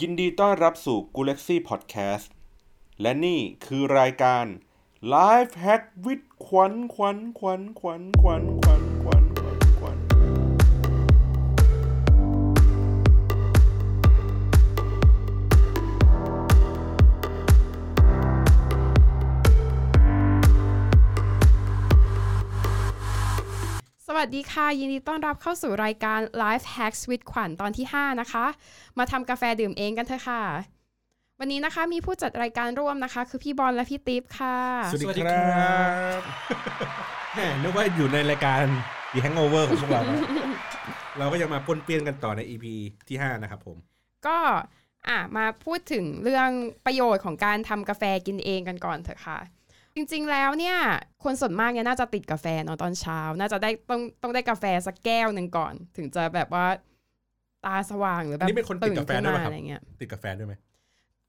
ยินดีต้อนรับสู่ g ู l a x y Podcast และนี่คือรายการ Life Hack with ขวัญขวัญขวัญขวัญขวัญขวัญขวัญ วัสดีค่ะ ยินดีต้อนรับเข้าสู่รายการ Life Hacks with ขวัญตอนที่ 5 นะคะ มาทำกาแฟดื่มเองกันเถอะค่ะ วันนี้นะคะมีผู้จัดรายการร่วมนะคะ คือพี่บอลและพี่ติ๊บค่ะ สวัสดีครับแหมนึกว่าอยู่ในรายการ The Hangover ของพวกเรานะเราก็ยังมาปนเปี้ยนกันต่อใน EP ที่ 5 นะครับผม ก็อะมาพูดถึงเรื่องประโยชน์ของการทำกาแฟกินเองกันก่อนเถอะค่ะ จริงๆแล้วเนี่ยคนส่วนมากเนี่ยน่าจะติดกาแฟเนอะตอนเช้า น่าจะได้ต้องต้องได้กาแฟสักแก้วหนึ่งก่อน ถึงจะแบบว่าตาสว่างหรือแบบนี่เป็นคนติดกาแฟขึ้นด้วยมาไหมครับอะไรเงี้ยติดกาแฟด้วยไหม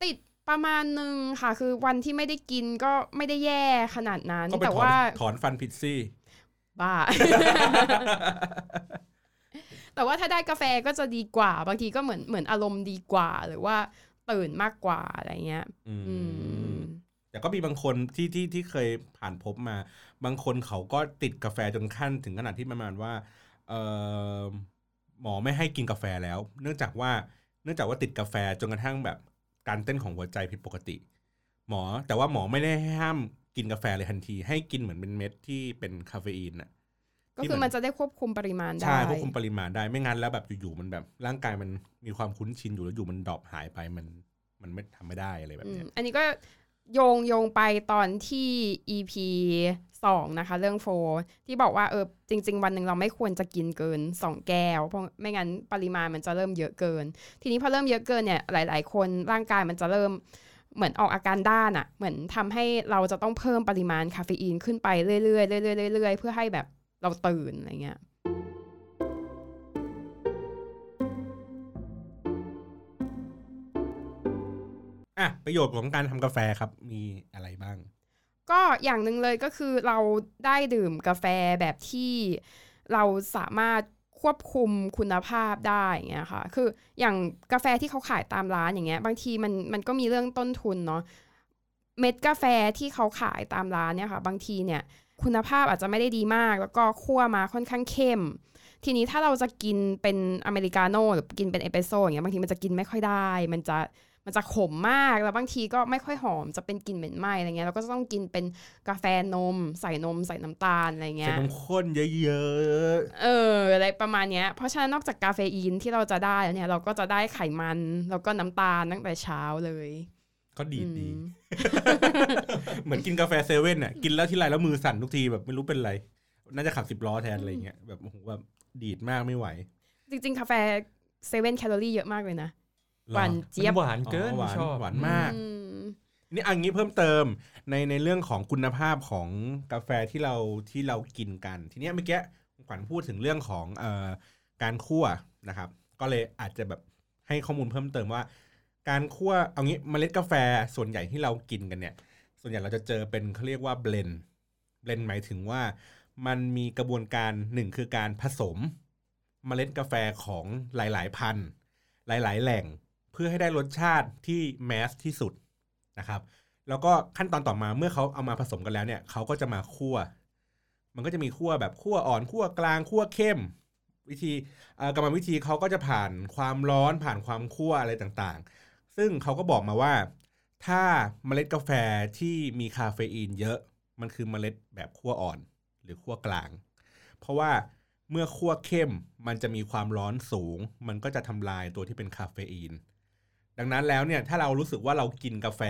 ติดประมาณหนึ่งค่ะ คือวันที่ไม่ได้กินก็ไม่ได้แย่ขนาดนั้นก็ไปแต่ถอนว่าถอนฟันพิซซี่ บ้า แต่ว่าถ้าได้กาแฟก็จะดีกว่า บางทีก็เหมือนเหมือนอารมณ์ดีกว่า หรือว่าตื่นมากกว่าอะไรเงี้ย อืมอืม แต่ก็มีบางคนที่ที่ที่เคยผ่านพบมา บางคนเขาก็ติดกาแฟจนขั้นถึงขนาดที่ประมาณว่าเออหมอไม่ให้กินกาแฟแล้ว เนื่องจากว่าเนื่องจากว่าติดกาแฟจนกระทั่งแบบการเต้นของหัวใจผิดปกติ หมอแต่ว่าหมอไม่ได้ห้ามกินกาแฟเลยทันที ให้กินเหมือนเป็นเม็ดที่เป็นคาเฟอีนน่ะก็คือมันจะได้ควบคุมปริมาณได้ใช่ควบคุมปริมาณได้ไม่งั้นแล้วแบบอยู่ๆมันแบบร่างกายมันมีความคุ้นชินอยู่แล้วอยู่มันดรอปหายไปมันมันไม่ทำไม่ได้อะไรแบบอืมเนี้ยอันนี้ก็ โยงโยงไปตอนที่ EP สองนะคะ เรื่องโฟที่บอกว่าเออจริง ๆ วันหนึ่งเราไม่ควรจะกินเกิน 2 แก้ว เพราะไม่งั้นปริมาณมันจะเริ่มเยอะเกิน ทีนี้พอเริ่มเยอะเกินเนี่ยหลาย ๆ คนร่างกายมันจะเริ่มเหมือนออกอาการด้านอะ่ะ เหมือนทำให้เราจะต้องเพิ่มปริมาณคาเฟอีนขึ้นไปเรื่อยๆเรื่อยๆเรื่อยๆเพื่อให้แบบเราตื่นอะไรเงี้ย อะประโยชน์ของการทำกาแฟครับมีอะไรบ้าง ก็อย่างหนึ่งเลยก็คือเราได้ดื่มกาแฟแบบที่เราสามารถควบคุมคุณภาพได้อย่างเงี้ยค่ะ คืออย่างกาแฟที่เขาขายตามร้านอย่างเงี้ย บางทีมันมันก็มีเรื่องต้นทุนเนาะ เม็ดกาแฟที่เขาขายตามร้านเนี่ยค่ะ บางทีเนี่ยคุณภาพอาจจะไม่ได้ดีมาก แล้วก็คั่วมาค่อนข้างเข้ม ทีนี้ถ้าเราจะกินเป็นอเมริกาโน่หรือกินเป็นเอสเปรสโซ่อย่างเงี้ย บางทีมันจะกินไม่ค่อยได้ มันจะ มันจะขมมากแล้วบางทีก็ไม่ค่อยหอมจะเป็นกลิ่นเหม็นไหม้อะไรเงี้ยเราก็จะต้องกินเป็นกาแฟนม ใส่นมใส่น้ำตาลอะไรเงี้ยใส่นมข้นเยอะเอออะไรประมาณเนี้ยเพราะฉะนั้นนอกจากกาเฟอีนที่เราจะได้แล้วเนี่ยเราก็จะได้ไขมันแล้วก็น้ำตาลตั้งแต่เช้าเลยๆก็ดีดดีอืมเหมือนกินกาแฟเซเว่นอะ กินแล้วที่ไรแล้วมือสั่นทุกทีแบบไม่รู้เป็นไร น่าจะขับสิบล้อแทนอะไรเงี้ยแบบโอ้โหแบบดีดมากไม่ไหว จริง ๆ กาแฟเซเว่นแคลอรี่เยอะมากเลยนะรอ หวานเจี๊ยบมันหวานเกินอ๋อหวานชอบหวานมากอืมนี่อันนี้เพิ่มเติมในในเรื่องของคุณภาพของกาแฟที่เราที่เรากินกัน ทีเนี้ยเมื่อกี้ขวัญพูดถึงเรื่องของเอ่อการคั่วนะครับ ก็เลยอาจจะแบบให้ข้อมูลเพิ่มเติมว่า การคั่วเอางี้เมล็ดกาแฟส่วนใหญ่ที่เรากินกันเนี่ย ส่วนใหญ่เราจะเจอเป็นเขาเรียกว่า blend blend หมายถึงว่ามันมีกระบวนการหนึ่งคือการผสมเมล็ดกาแฟของหลาย ๆ พันธุ์หลาย ๆ แหล่ง เพื่อให้ได้รสชาติที่ mass ที่สุดนะครับ แล้วก็ขั้นตอนต่อมาเมื่อเขาเอามาผสมกันแล้วเนี่ยเขาก็จะมาคั่ว มันก็จะมีคั่วแบบคั่วอ่อนคั่วกลางคั่วเข้ม วิธีกรรมวิธีเขาก็จะผ่านความร้อนผ่านความคั่วอะไรต่างๆ ซึ่งเขาก็บอกมาว่า ถ้าเมล็ดกาแฟที่มีคาเฟอีนเยอะมันคือเมล็ดแบบคั่วอ่อนหรือคั่วกลาง เพราะว่าเมื่อคั่วเข้มมันจะมีความร้อนสูง มันก็จะทำลายตัวที่เป็นคาเฟอีน ดังนั้นแล้วเนี่ยถ้าเรารู้สึกว่าเรากินกาแฟ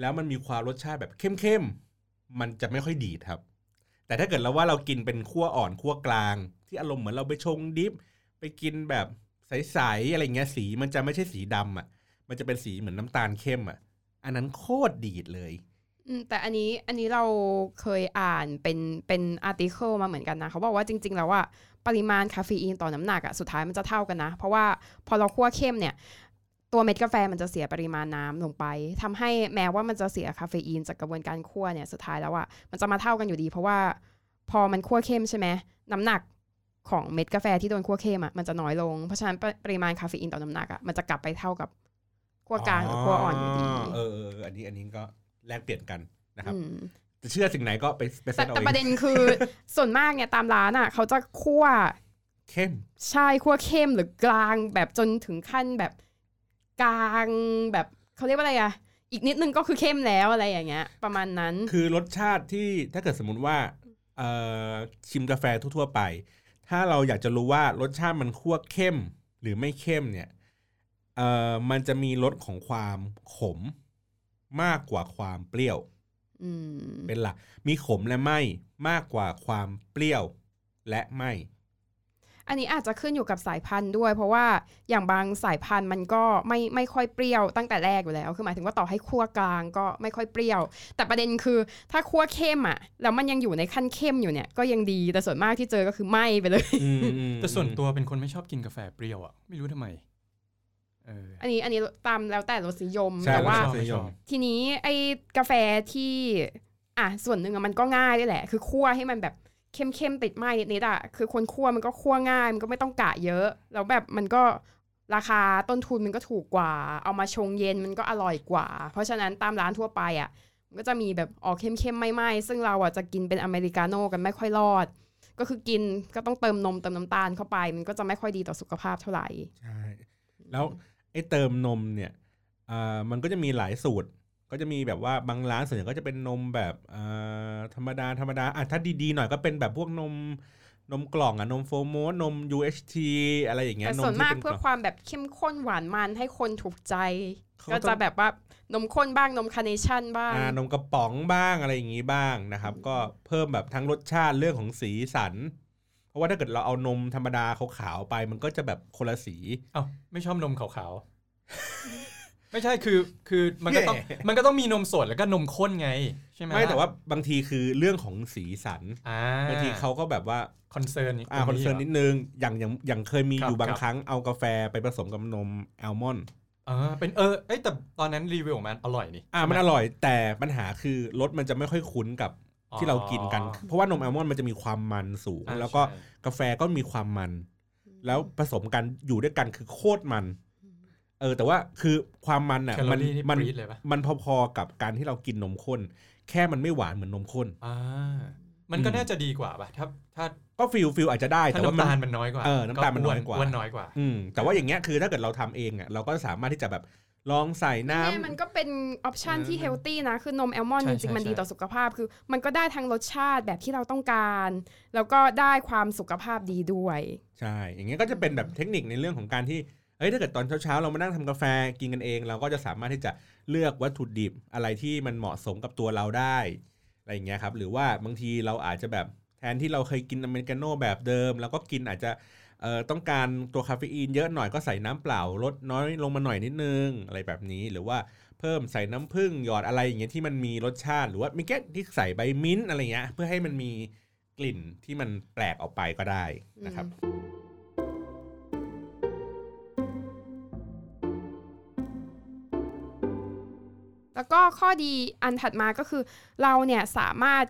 แล้วมันมีความรสชาติแบบเข้มๆมันจะไม่ค่อยดีดครับ แต่ถ้าเกิดเราว่าเรากินเป็นขั้วอ่อนขั้วกลาง ที่อารมณ์เหมือนเราไปชงดิฟไปกินแบบใสๆอะไรเงี้ยสีมันจะไม่ใช่สีดำอะ มันจะเป็นสีเหมือนน้ำตาลเข้มอะ อันนั้นโคตรดีดเลยแต่อันนี้อันนี้เราเคยอ่านเป็นเป็นอาร์ติเคิลมาเหมือนกันนะ เขาบอกว่าจริง ๆ แล้วว่าปริมาณคาเฟอีนต่อน้ำหนักอะสุดท้ายมันจะเท่ากันนะ เพราะว่าพอเราคั่วเข้มเนี่ย ตัวเม็ดกาแฟมันจะเสียปริมาณน้ำลงไปทำให้แม้ว่ามันจะเสียคาเฟอีนจากกระบวนการคั่วเนี่ยสุดท้ายแล้วอะมันจะมาเท่ากันอยู่ดี เพราะว่าพอมันคั่วเข้มใช่ไหมน้ำหนักของเม็ดกาแฟที่โดนคั่วเข้มอะมันจะน้อยลง เพราะฉะนั้นปปริมาณคาเฟอีนต่อน้ำหนักอะมันจะกลับไปเท่ากับขั้วกลางหรือขั้วอ่อนอยู่ดีเออเออเอออันนี้อันนี้ก็แลกเปลี่ยนกันนะครับอืมจะเชื่อสิ่งไหนก็ไปไปเซแต่ตเอาแต่เอประเด็งนคือ ส่วนมากเนี่ยตามร้านอะ เขาจะคั่วเข้มใช่คั่วเข้มหรือกลางแบบจนถึงขั้นแบบ กลางแบบเขาเรียกว่าอะไรอะอีกนิดนึงก็คือเข้มแล้วอะไรอย่างเงี้ย ประมาณนั้น คือรสชาติที่ถ้าเกิดสมมติว่าเอ่อชิมกาแฟทั่วๆไป ถ้าเราอยากจะรู้ว่ารสชาติมันคั่วเข้มหรือไม่เข้มเนี่ยเอ่อมันจะมีรสของความขมมากกว่าความเปรี้ยวอืมเป็นหลักมีขมและไม่มากกว่าความเปรี้ยวและไม่ อันนี้อาจจะขึ้นอยู่กับสายพันธุ์ด้วย เพราะว่าอย่างบางสายพันธุ์มันก็ไม่ไม่ค่อยเปรี้ยวตั้งแต่แรกอยู่แล้ว คือหมายถึงว่าต่อให้คั่วกลางก็ไม่ค่อยเปรี้ยว แต่ประเด็นคือถ้าคั่วเข้มอะแล้วมันยังอยู่ในขั้นเข้มอยู่เนี่ยก็ยังดีแต่ส่วนมากที่เจอก็คือไหม้ไปเลยอืมอืมแต่ส่วนตัวเป็นคนไม่ชอบกินกาแฟเปรี้ยวอะไม่รู้ทำไมเอออันนี้อันนี้ตามแล้วแต่รสนิยมใช่แต่ว่ารสนิยมทีนี้ไอ้กาแฟที่อะส่วนหนึ่งอะมันก็ง่ายด้วยแหละ คือคั่วให้มันแบบ เข้มๆติดไหมนิดๆอะคือคนคั่วมันก็คั่วง่าย มันก็ไม่ต้องกะเยอะ แล้วแบบมันก็ราคาต้นทุนมันก็ถูกกว่า เอามาชงเย็นมันก็อร่อยกว่า เพราะฉะนั้นตามร้านทั่วไปอะมันก็จะมีแบบออกเข้มๆไม่ไหมซึ่งเราอะจะกินเป็นอเมริกาโน่กันไม่ค่อยรอด ก็คือกินก็ต้องเติมนมเติมน้ำตาลเข้าไป มันก็จะไม่ค่อยดีต่อสุขภาพเท่าไหร่ใช่แล้วไอ้เติมนมเนี่ยอ่ามันก็จะมีหลายสูตร ก็จะมีแบบว่าบางร้านส่วนใหญ่ก็จะเป็นนมแบบอ่าธรรมดาธรรมดาอะถ้าดีๆหน่อยก็เป็นแบบพวกนมนมกล่องอะนมโฟร์โมสนม UHT อะไรอย่างเงี้ยแต่นส่มวนที่มากเป็นกเพื่อล่องความแบบเข้มข้นหวานมันให้คนถูกใจเขาก็ต้จะองแบบว่านมข้นบ้างนมคาร์เนชั่นบ้างอ่านมกระป๋องบ้างอะไรอย่างงี้บ้างนะครับ ก็เพิ่มแบบทั้งรสชาติเรื่องของสีสัน เพราะว่าถ้าเกิดเราเอานมธรรมดาขาวๆไป มันก็จะแบบคนละสีเอ้าไม่ชอบนมขาวๆ ไม่ใช่คือคือมันก็ต้องแย่มันก็ต้องมีนมสดแล้วก็นมข้นไงใช่ไหมไม่แต่ว่าบางทีคือเรื่องของสีสันอ่าบางทีเขาก็แบบว่า concern อ่า concern นิดนึงอย่างอย่างอย่างเคยมีครับอยู่บางครับครั้งเอากาแฟไปผสมกับนมแอลมอนด์อ่าเป็นเออเอ้ยแต่ตอนนั้นรีวิวของมันอร่อยนี่อ่ามันอร่อยแต่ปัญหาคือรสมันจะไม่ค่อยคุ้นกับที่เรากินกันอ๋อเพราะว่านมแอลมอนด์มันจะมีความมันสูงอ่าแล้วก็ใช่กาแฟก็มีความมัน แล้วผสมกันอยู่ด้วยกันคือโคตรมัน เออแต่ว่าคือความมันอะแคลอรี่มันนี่มันปรี๊ดเลยปะมันพอๆกับการที่เรากินนมข้น แค่มันไม่หวานเหมือนนมข้นอ่ามันก็อืมน่าจะดีกว่าป่ะถ้าถ้าก็ feel feel อาจจะได้ถ้าแต่ว่าน้ำมันตาลมันน้อยกว่าเออน้ำตาลมันน้อยกว่าอ้วนน้อยกว่า อืมแต่ว่าอย่างเงี้ยคือถ้าเกิดเราทำเองอะเราก็สามารถที่จะแบบลองใส่น้ำแม่มันก็เป็น option เออที่ healthy นะ คือนมแอลมอนด์ใช่จริงๆ มันใช่ดีต่อสุขภาพ คือมันก็ได้ทั้งรสชาติแบบที่เราต้องการ แล้วก็ได้ความสุขภาพดีด้วย ใช่ อย่างเงี้ยก็จะเป็นแบบเทคนิคในเรื่องของการที่ เอ้ยถ้าเกิดตอนเช้าๆเรามานั่งทำกาแฟกินกันเอง เราก็จะสามารถที่จะเลือกวัตถุดิบอะไรที่มันเหมาะสมกับตัวเราได้อะไรอย่างเงี้ยครับหรือว่าบางทีเราอาจจะแบบแทนที่เราเคยกินอเมริกาโน่แบบเดิม แล้วก็กินอาจจะต้องการตัวคาเฟอีนเยอะหน่อยก็ใส่น้ำเปล่าลดน้อยลงมาหน่อยนิดนึงอะไรแบบนี้หรือว่าเพิ่มใส่น้ำผึ้งหยอดอะไรอย่างเงี้ยที่มันมีรสชาติ หรือว่ามีแค่ที่ใส่ใบมิ้นท์อะไรเงี้ยเพื่อให้มันมีกลิ่นที่มันแปลกออกไปก็ได้นะครับ แล้วก็ข้อดีอันถัดมาก็คือ เราเนี่ยสามารถ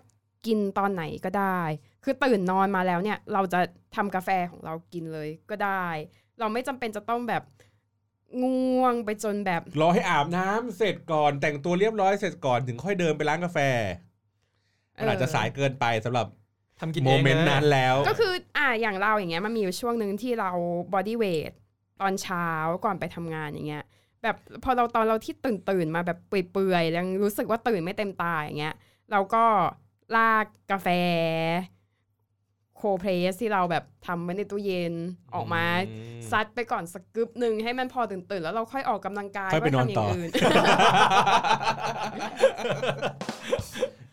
กินตอนไหนก็ได้ คือตื่นนอนมาแล้วเนี่ย เราจะทำกาแฟของเรากินเลยก็ได้ เราไม่จำเป็นจะต้องแบบง่วงไปจนแบบ รอให้อาบน้ำเสร็จก่อนแต่งตัวเรียบร้อยเสร็จก่อนถึงค่อยเดินไปร้านกาแฟมันอาจจะสายเกินไปสำหรับทำกินโมเองเมนต์นั้นแล้ว ก็คืออ่าอย่างเราอย่างเงี้ยมันมีอยู่ช่วงหนึ่งที่เราบอดี้เวทตอนเช้าก่อนไปทำงานอย่างเงี้ย แบบพอเราตอนเราที่ตื่นตื่นๆมาแบบเปื่อยๆยังรู้สึกว่าตื่นไม่เต็มตาอย่างเงี้ยเราก็ลากกาแฟโคเพรสที่เราแบบทำไว้ในตู้เย็นออกมาอืมซัดไปก่อนสักกึบหนึ่งให้มันพอตื่นตื่นๆแล้วเราค่อยออกกำลังกายค่อยไปนอนทำย่างต่ออื่น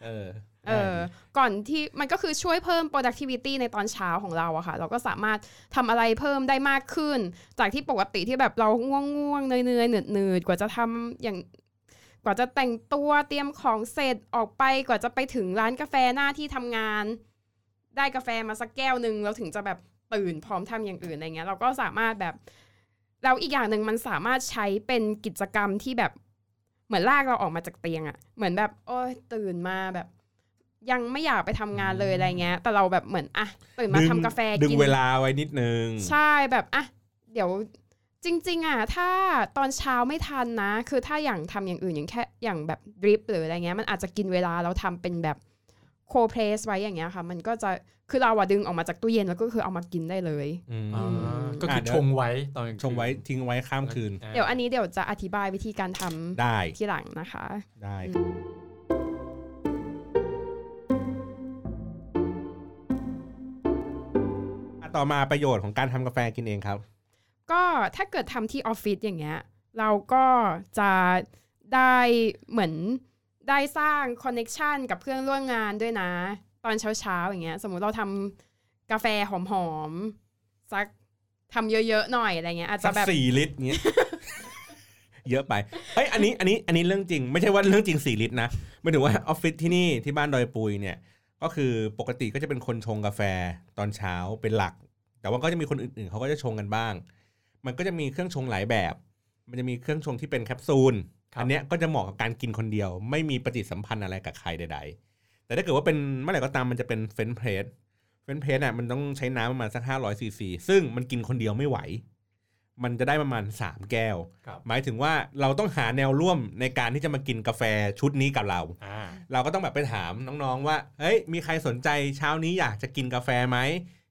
เออ เออก่อนที่มันก็คือช่วยเพิ่ม productivity ในตอนเช้าของเราอะค่ะ เราก็สามารถทำอะไรเพิ่มได้มากขึ้น จากที่ปกติที่แบบเราง่วงง่วงๆเหนื่อยๆเหนื่อยๆกว่าจะทำอย่างกว่าจะแต่งตัวเตรียมของเสร็จออกไปกว่าจะไปถึงร้านกาแฟหน้าที่ทำงาน ได้กาแฟมาสักแก้วหนึ่งเราถึงจะแบบตื่นพร้อมทำอย่างอื่นอะไรเงี้ย เราก็สามารถแบบแล้วอีกอย่างหนึ่งมันสามารถใช้เป็นกิจกรรมที่แบบเหมือนลากเราออกมาจากเตียงอะเหมือนแบบโอ้ยตื่นมาแบบ ยังไม่อยากไปทำงานเลยอะไรเงี้ย แต่เราแบบเหมือนอะตื่นมาดึงทำกาแฟดึงกินเวลาไว้นิดนึง ใช่แบบอะเดี๋ยวจจริง ๆอะถ้าตอนเช้าไม่ทันนะ คือถ้าอย่างทำอย่างอื่นอย่างแค่อย่างแบบดริปหรืออะไรเงี้ยมันอาจจะกินเวลาเราทำเป็นแบบโคเพรสไว้อย่างเงี้ยค่ะ มันก็จะคือเราอะดึงออกมาจากตู้เย็นแล้วก็คือเอามากินได้เลยอืมอ่าอืมก็คืออะเดี๋ยวชงไว้ตอนกลาคืนชงไว้ทิ้งไว้ข้ามคืนอ่าเดี๋ยวอันนี้เดี๋ยวจะอธิบายวิธีการทำได้ทีหลังนะคะ ได้ ต่อมาประโยชน์ของการทำกาแฟกินเองครับ ก็ถ้าเกิดทำที่ออฟฟิศอย่างเงี้ย เราก็จะได้เหมือนได้สร้างคอนเน็ชันกับเพื่อนร่วมงานด้วยนะ ตอนเช้าๆอย่างเงี้ย สมมุติเราทำกาแฟหอมๆสักทำเยอะๆหน่อยอะไรเงี้ยอาจสัจะกแบบสี่ลิตรเงี้ยเยอะไป เฮ้ย อันนี้ อันนี้ อันนี้เรื่องจริง ไม่ใช่ว่าเรื่องจริงสี่ลิตรนะหมายถึงว่าออฟฟิศที่นี่ที่บ้านดอยปุยเนี่ย ก็คือปกติก็จะเป็นคนชงกาแฟตอนเช้าเป็นหลัก แต่ว่าก็จะมีคนอื่นๆเขาก็จะชงกันบ้าง มันก็จะมีเครื่องชงหลายแบบ มันจะมีเครื่องชงที่เป็นแคปซูลครับอันเนี้ยก็จะเหมาะกับการกินคนเดียว ไม่มีปฏิสัมพันธ์อะไรกับใครใด ๆ แต่ถ้าเกิดว่าเป็นเมื่อไหร่ก็ตามมันจะเป็น French press French press อะมันต้องใช้น้ำประมาณสักห้าร้อยซีซีซึ่งมันกินคนเดียวไม่ไหว มันจะได้ประมาณสามแก้วครับหมายถึงว่าเราต้องหาแนวร่วมในการที่จะมากินกาแฟชุดนี้กับเราอ่าเราก็ต้องแบบไปถามน้องๆ ว่า เฮ้ย มีใครสนใจเช้านี้อยากจะกินกาแฟไหม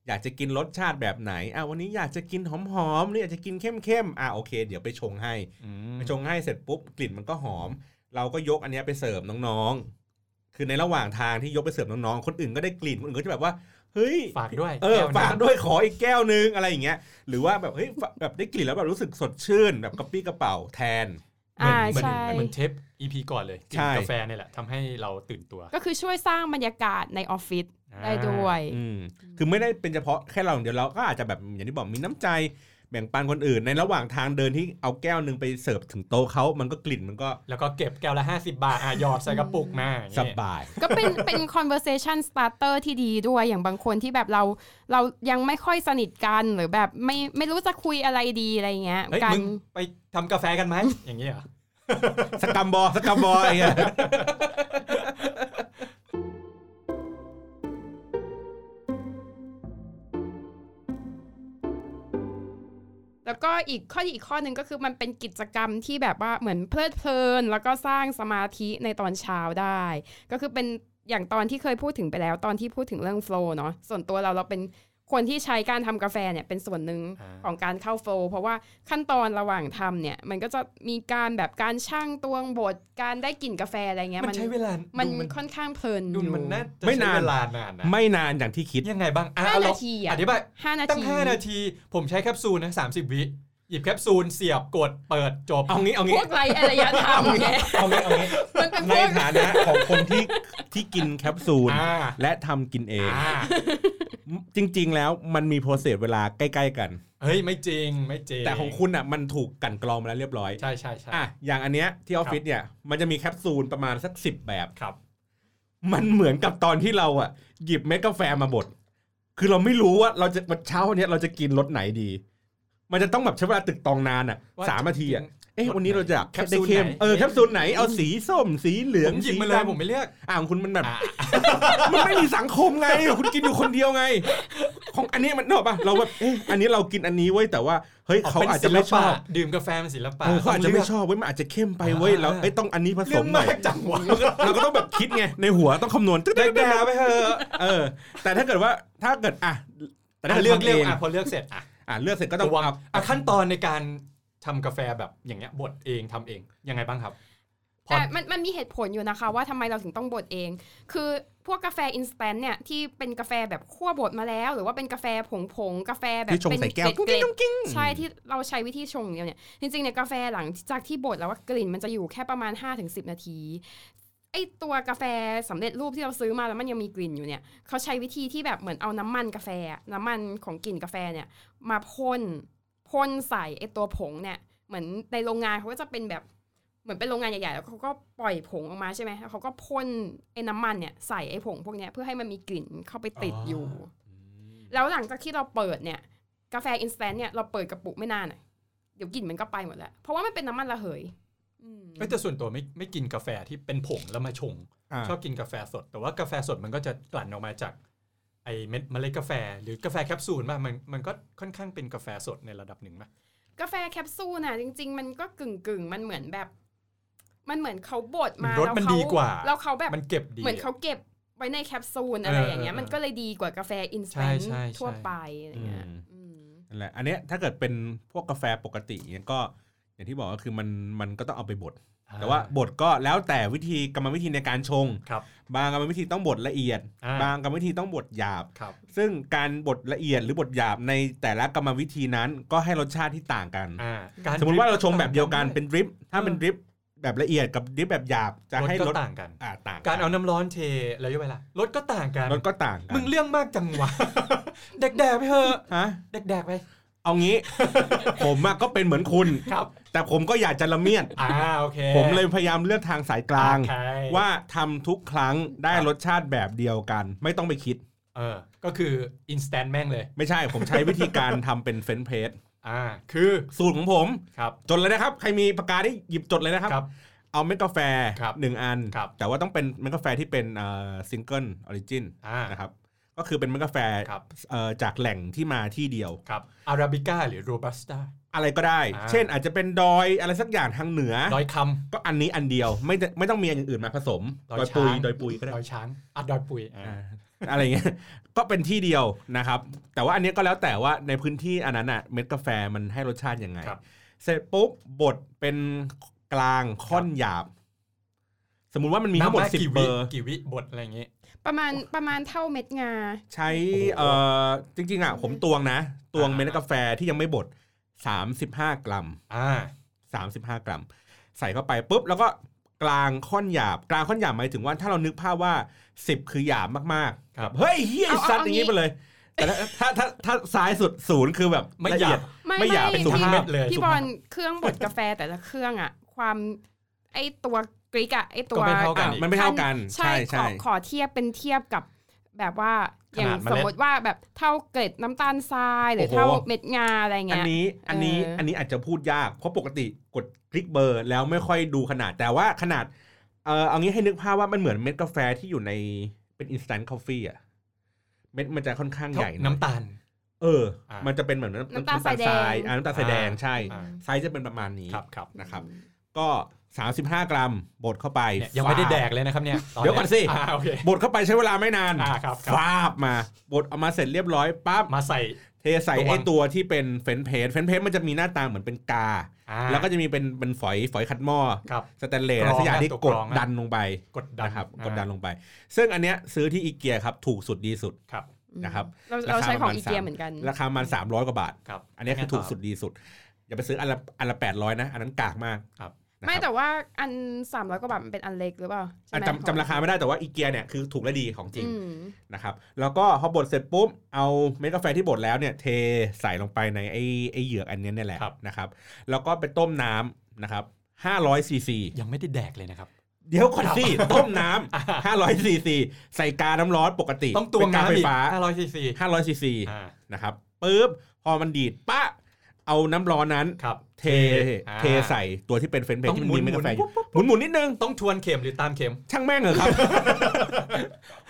อยากจะกินรสชาติแบบไหน อะวันนี้อยากจะกินหอมๆนี่อยากจะกินเข้มๆ อะโอเค เดี๋ยวไปชงให้อืมไปชงให้เสร็จปุ๊บกลิ่นมันก็หอม เราก็ยกอันเนี้ยไปเสิร์ฟน้องๆ คือในระหว่างทางที่ยกไปเสิร์ฟน้องๆ คนอื่นก็ได้กลิ่น คนอื่นก็จะแบบว่า เฮ้ยฝากด้วยเออแก้วนะฝากด้วยขออีกแก้วนึงอะไรอย่างเงี้ย หรือว่าแบบเฮ้ยแบบได้กลิ่นแล้วแบบรู้สึกสดชื่นแบบกระปี้กระเป๋าแทนอ่าเหมือนใช่เหมือนเทป EP ก่อนเลยกินใช่กาแฟเนี่ยแหละทำให้เราตื่นตัว ก็คือช่วยสร้างบรรยากาศในออฟฟิศได้ด้วยอืมคือไม่ได้เป็นเฉพาะแค่เราอย่างเดียวเราก็อาจจะแบบอย่างที่บอกมีน้ำใจ แบ่งปันคนอื่นในระหว่างทางเดินที่เอาแก้วหนึ่งไปเสิร์ฟถึงโต๊ะเขามันก็กลิ่นมันก็ แล้วก็เก็บแก้วละ 50 บาทอะหยอดใส่กระปุกมาอย่างสเงี้ยบาย ก็เป็นเป็น conversation starter ที่ดีด้วยอย่างบางคนที่แบบเราเรายังไม่ค่อยสนิทกันหรือแบบไม่ไม่รู้จะคุยอะไรดีอะไรเงี้ยเฮ้ยการมึงไปทำกาแฟกันไหมอย่างเงี้ยเหรอสกัมบอสกัมบอไอ้เงี้ย แล้วก็อีกข้ออีกข้อหนึ่งก็คือมันเป็นกิจกรรมที่แบบว่าเหมือนเพลิดเพลิน แล้วก็สร้างสมาธิในตอนเช้าได้ ก็คือเป็นอย่างตอนที่เคยพูดถึงไปแล้ว ตอนที่พูดถึงเรื่องโฟล์เนาะส่วนตัวเราเราเป็น คนที่ใช้การทำกาแฟเนี่ยเป็นส่วนหนึ่งอ่าของการเข้าโฟล์เพราะว่าขั้นตอนระหว่างทำเนี่ย มันก็จะมีการแบบการช่างตวงบดการได้กลิ่นกาแฟอะไรเงี้ยมันใช้เวลา มันดูมันค่อนข้างเพลินดูอยู่มันน่าจะไม่ใช้นานเวลานานนะไม่นานอย่างที่คิดยังไงบ้างอะห้าเอาลนาองทีออะธิบายห้านาตั้งที5นาที ผมใช้แคปซูลนะ30วิหยิบแคปซูลเสียบกดเปิดจบเอางี้เอาพงี้วกไรอารยธรรมไงเอางี้เอางี้มันเป็นพในฐานะของคนที่ที่กินแคปซูลอ่าและทำกินเองอ่า จริง ๆ แล้วมันมี process เวลาใกล้ ๆ กัน เฮ้ยไม่จริงไม่จริงแต่ของคุณอะมันถูกกลั่นกรองมาแล้วเรียบร้อยใช่ใช่ใช่อะอย่างอันเนี้ยที่ออฟฟิศเนี่ยมันจะมีแคปซูลประมาณสักสิบแบบครับ มันเหมือนกับตอนที่เราอะหยิบเม็ดกาแฟมาบดคือเราไม่รู้ว่าเราจะวันเช้าวันเนี้ยเราจะกินรสไหนดี มันจะต้องแบบใช้เวลาตึกตองนานอะว่าสามนาทีอะจะกิน เอ๊ะวันนี้เราจะแคปซูลได้เข้มไหนเออแคปซูลไหนเอาสีส้มสีเหลืองผมหยิบสีมาเลยดำผมไม่เลือกอะของคุณมันแบบอะมันไม่มีสังคมไงคุณกินอยู่คนเดียวไง ของอันนี้มันเนกอะป่ะเราแบบเอ๊ะอันนี้เรากินอันนี้ไว้ยแต่ว่าเฮ้ยเขาอาจจะไม่ชอบดื่มกาแฟเป็นศิลปะเออเขาอาจจะไม่ชต้งอบเว้ยมันอาจจะเข้มไปเว้ยอ่าแล้วเอ้ยต้องอันนี้ผสเลือกมหน่มาอยกจังวะเราก็เราก็ต้องแบบคิดไงในหัวต้องคำนวณตึ๊ดได้ๆๆแก่ไปเถอะเออ แต่ถ้าเกิดว่าถ้าเกิดอะแต่ถ้าอะเกิดเลือกทำเลือกเองอะพอเลือกเสร็จอะอะเลือกเสร็จก็ต้องระวังเอาอะขั้นตอนในการ ทำกาแฟแบบอย่างเงี้ยบดเองทำเองยังไงบ้างครับพอแต่มันมันมีเหตุผลอยู่นะคะ ว่าทำไมเราถึงต้องบดเอง คือพวกกาแฟ instant เนี่ยที่เป็นกาแฟแบบคั่วบดมาแล้ว หรือว่าเป็นกาแฟผงผงๆกาแฟแบบที่ชงเป็นใส่แก้วเกล็ดกุ้งกิ้งๆใช่ที่เราใช้วิธีชงอย่างเดียวเนี่ยจริงๆเนี่ยกาแฟหลังจากที่บดแล้วว่ากลิ่นมันจะอยู่แค่ประมาณ 5-10 นาทีไอตัวกาแฟสำเร็จรูปที่เราซื้อมาแล้วมันยังมีกลิ่นอยู่เนี่ยเขาใช้วิธีที่แบบเหมือนเอาน้ำมันกาแฟอะน้ำมันของกลิ่นกาแฟเนี่ยมาพ่น พ่นใส่ไอตัวผงเนี่ยเหมือนในโรงงานเขาก็จะเป็นแบบเหมือนเป็นโรงงานใหญ่ๆแล้วเขาก็ปล่อยผงออกมาใช่ไหมแล้วเขาก็พ่นไอ้น้ำมันเนี่ยใส่ไอ้ผงพวกเนี้ยเพื่อให้มันมีกลิ่นเข้าไปติดอยู่ แล้วหลังจากที่เราเปิดเนี่ย กาแฟ instant เนี่ยเราเปิดกระปุกไม่นานอะเดี๋ยวกลิ่นมันก็ไปหมดแล้ว เพราะว่ามันเป็นน้ำมันระเหยอืมเอ้ยแต่ส่วนตัวไม่ไม่กินกาแฟที่เป็นผงแล้วมาชงอะชอบกินกาแฟสด แต่ว่ากาแฟสดมันก็จะกลั่นออกมาจาก ไอเม็ดเมล็ดกาแฟ หรือกาแฟแคปซูลป่ะมันมันก็ค่อนข้างเป็นกาแฟสดในระดับหนึ่งป่ะกาแฟแคปซูลน่ะจริง ๆ มันก็กึ่งกึ่งๆมันเหมือนแบบ มันเหมือนเขาบดมารสแล้วมันเขาดีกว่าแล้วเขาแบบมันเก็บดีเหมือนเขาเก็บไว้ในแคปซูลอะไรอย่างเงี้ยเออมันก็เลยดีกว่ากาแฟ instant ใช่ใช่ทั่วใช่ไปอะไรเงี้ยอืมอืมนั่นแหละอันเนี้ยถ้าเกิดเป็นพวกกาแฟปกติเนี่ยก็อย่างที่บอกก็คือมันมันก็ต้องเอาไปบด แต่ว่าบดก็แล้วแต่วิธีกรรมวิธีในการชงครับบางกรรมวิธีต้องบดละเอียดอ่าบางกรรมวิธีต้องบดหยาบครับซึ่งการบดละเอียดหรือบดหยาบในแต่ละกรรมวิธีนั้นก็ให้รสชาติที่ต่างกันอ่าสมมติว่าเราชงแบบเดียวกันต่างเป็นดริปถ้าเป็นดริปแบบละเอียดกับดริปแบบหยาบจะให้รรสสก็ต่างกันอ่าต่างการเอาน้ำร้อนเทระยะเวลารสก็ต่างกันรสก็ต่างกันมึงเรื่องมากจังวะเด็กแดกไปเถอะฮะเด็กแดกไป เอางี้ ผมอะก็เป็นเหมือนคุณครับ แต่ผมก็อยากจะละเมียด อ่าโอเค ผมเลยพยายามเลือกทางสายกลาง โอเค ว่าทำทุกครั้งได้ครับรสชาติแบบเดียวกัน ไม่ต้องไปคิด เออก็คือ instant แม่งเลย ไม่ใช่ผมใช้วิธีการทำเป็นเฟนเพสอ่า คือสูตรของผม ครับ จดเลยนะครับ ใครมีปากกาได้หยิบจดเลยนะครับ ครับ เอาเม็ดกาแฟครับหนึ่งอัน ครับแต่ว่าต้องเป็นเม็ดกาแฟที่เป็นsingle origin อ่านะครับ ก็คือเป็นเม็ดกาแฟครับเอ่อจากแหล่งที่มาที่เดียวครับอาราบิก้าหรือโรบัสต้าอะไรก็ได้อ่าเช่น อาจจะเป็นดอยอะไรสักอย่างทางเหนือดอยคก็อันนี้อันเดียว ไม่ได้ไม่ต้องมีอันอื่นมาผสมดอยดอยปุยช้างดอยปุยก็ำได้ดอยช้างอะดอยปุยอ่าอ่าอะไรเงี้ยก็เป็นที่เดียวนะครับ แต่ว่าอันเนี้ยก็แล้วแต่ว่าในพื้นที่อันนั้นอะเม็ดกาแฟมันให้รสชาติยังไงครับเสร็จปุ๊บบดเป็นกลางค่อนหยาบ สมมุติว่ามันมีทั้งหมดน้ำสิบกี่เบวิอร์กี่วิบทอะไรอย่างงี้ ประมาณประมาณเท่าเม็ดงา ใช้โอ้โหเอ่อจริงๆอะผมตวงนะ ตวงอ่าเม็ดกาแฟที่ยังไม่บด35 กรัม อ่า35กรัม ใส่เข้าไปปุ๊บแล้วก็กลางค่อนหยาบ กลางค่อนหยาบหมายถึงว่าถ้าเรานึกภาพว่า10คือหยาบมากๆครับเฮ้ยเฮียไอ้เอาเอาสัตว์เอาอย่างนี้งี้ไปเลย แต่ถ้าถ้าถ้าถ้าซ้ายสุดศูนย์คือแบบไม่ละหยาบเอียดไม่ไม่หยาบไม่สุพี่ภาพเลยพี่สุบภาอพลเครื่องบดกาแฟแต่ละเครื่องอะ ความไอตัว กริกอะไอตัวก็ไม่เท่ากันอะมันไม่เท่ากัน ใช่ใช่ขอใช่ขอเทียบเป็นเทียบกับแบบว่าอย่างขนาดเมล็ดสมมติว่าแบบเท่าเกล็ดน้ำตาลทรายหรือโอ้โหเท่าเม็ดงาอะไรอันเงี้ยนี้อันนี้เอออัอันนี้อาจจะพูดยาก เพราะปกติกดคลิกเบอร์แล้วไม่ค่อยดูขนาดแต่ว่าขนาดเออเอางี้ให้นึกภาพว่ามันเหมือนเม็ดกาแฟที่อยู่ในเป็น instant coffee อะเม็ดมันจะค่อนข้างใหญ่หอยน้ำตาล เอออ่ามัมันจะเป็นเหมือนน้ำตาลทรายแดงอ่าน้ำตาลทรายแดงอ่าใช่อ่าไซส์จะเป็นประมาณนี้ครับครับนะครับ ก็ 35 กรัมบดเข้าไปเนี่ยยังไม่ได้ฟาแดกเลยนะครับเนี่ยตเดี๋ยวก่อนสิอ่าโอเคบดเข้าไปใช้เวลาไม่นานอ่าครับครับฟาบมาบดเอามาเสร็จเรียบร้อยปั๊บมาใส่เทใส่ตวงไอ้ตัวที่เป็นเฟนเพสเฟนเพสมันจะมีหน้าตาเหมือนเป็นกาอ่าแล้วก็จะมีเป็นเป็นฝอยฝอยขัดหม้อครับสแตนเลสกรองสักอย่างที่ตัวกกดรองอะดันลงไปกดดันนะครับอ่ากดดันลงไป ซึ่งอันเนี้ยซื้อที่อีเกียครับถูกสุดดีสุดครับนะครับเราราคาเราใช้ของประมาณอีเกียสามเหมือนกัน ราคามันสามร้อยกว่าบาทครับอันเนี้ยคือถูกสุดดีสุด อย่าไปซื้ออันละอันละแปดร้อยนะ อันนั้นกากมากครับนะครับ ไม่แต่ว่าอันสามร้อยกว่าบาทมันเป็นอันเล็กหรือเปล่าใช่อะไหมจำจำราคาไม่ได้แต่ว่าอีเกียเนี่ยคือถูกและดีของจริงอืมนะครับ แล้วก็พอบดเสร็จปุ๊บ เอาเม็ดกาแฟที่บดแล้วเนี่ยเทใส่ลงไปในไอ้ไอ้เหยือกอันเนี้ยเนี่ยแหละครับนะครับ แล้วก็ไปต้มน้ำนะครับ500ซีซียังไม่ได้แดกเลยนะครับเดี๋ยวก่อนสิต้มน้ำ500ซีซีใส่กาน้ำร้อนปกติ ต้องตวงเป็นกาน้ำไฟอีกฟ้า500ซีซี500ซีซีอ่านะครับปุ๊บพอมันดีดปะ เอาน้ำร้อนนั้นครับเทอ่าเทใส่ตัวที่เป็น French press ต้องที่มันมีเม็ดกาแฟหมุนหมุนหมุนๆนิดนึงต้องทวนเข็มหรือตามเข็ม ช่างแม่งเหรอะครับ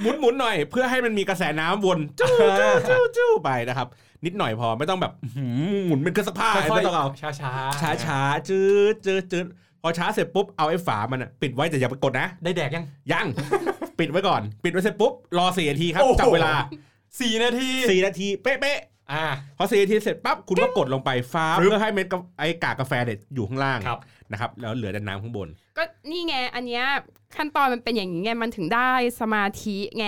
หมุนหมุนๆหน่อย เพื่อให้มันมีกระแสน้ำวนจู้จู้จู้จู้ไปนะครับ นิดหน่อยพอไม่ต้องแบบอื้อหือหมุนเป็นเครื่องซักผ้าค่อยไม่ต้องเอาๆช้าช้าช้าช้าๆจืดจืดจืดพอช้าเสร็จปุ๊บเอาไอ้ฝามันอะปิดไว้แต่อย่าไปกดนะ ได้แดกยังยังปิดไว้ก่อน ปิดไว้เสร็จปุ๊บรอสี่นาทีครับโอ้โหจับเวลาสี่นาทีสี่นาทีเป๊ะ อ่าๆพอสี่นาทีเสร็จปั๊บคุณก็กดลงไปฟ้าปึ๊บเพื่อให้เม็ดกาไอ้กากกาแฟเนี่ยอยู่ข้างล่างครับนะครับ แล้วเหลือแต่น้ำข้างบน ก็นี่ไง อันเนี้ยขั้นตอนมันเป็นอย่างนี้ไงมันถึงได้สมาธิไง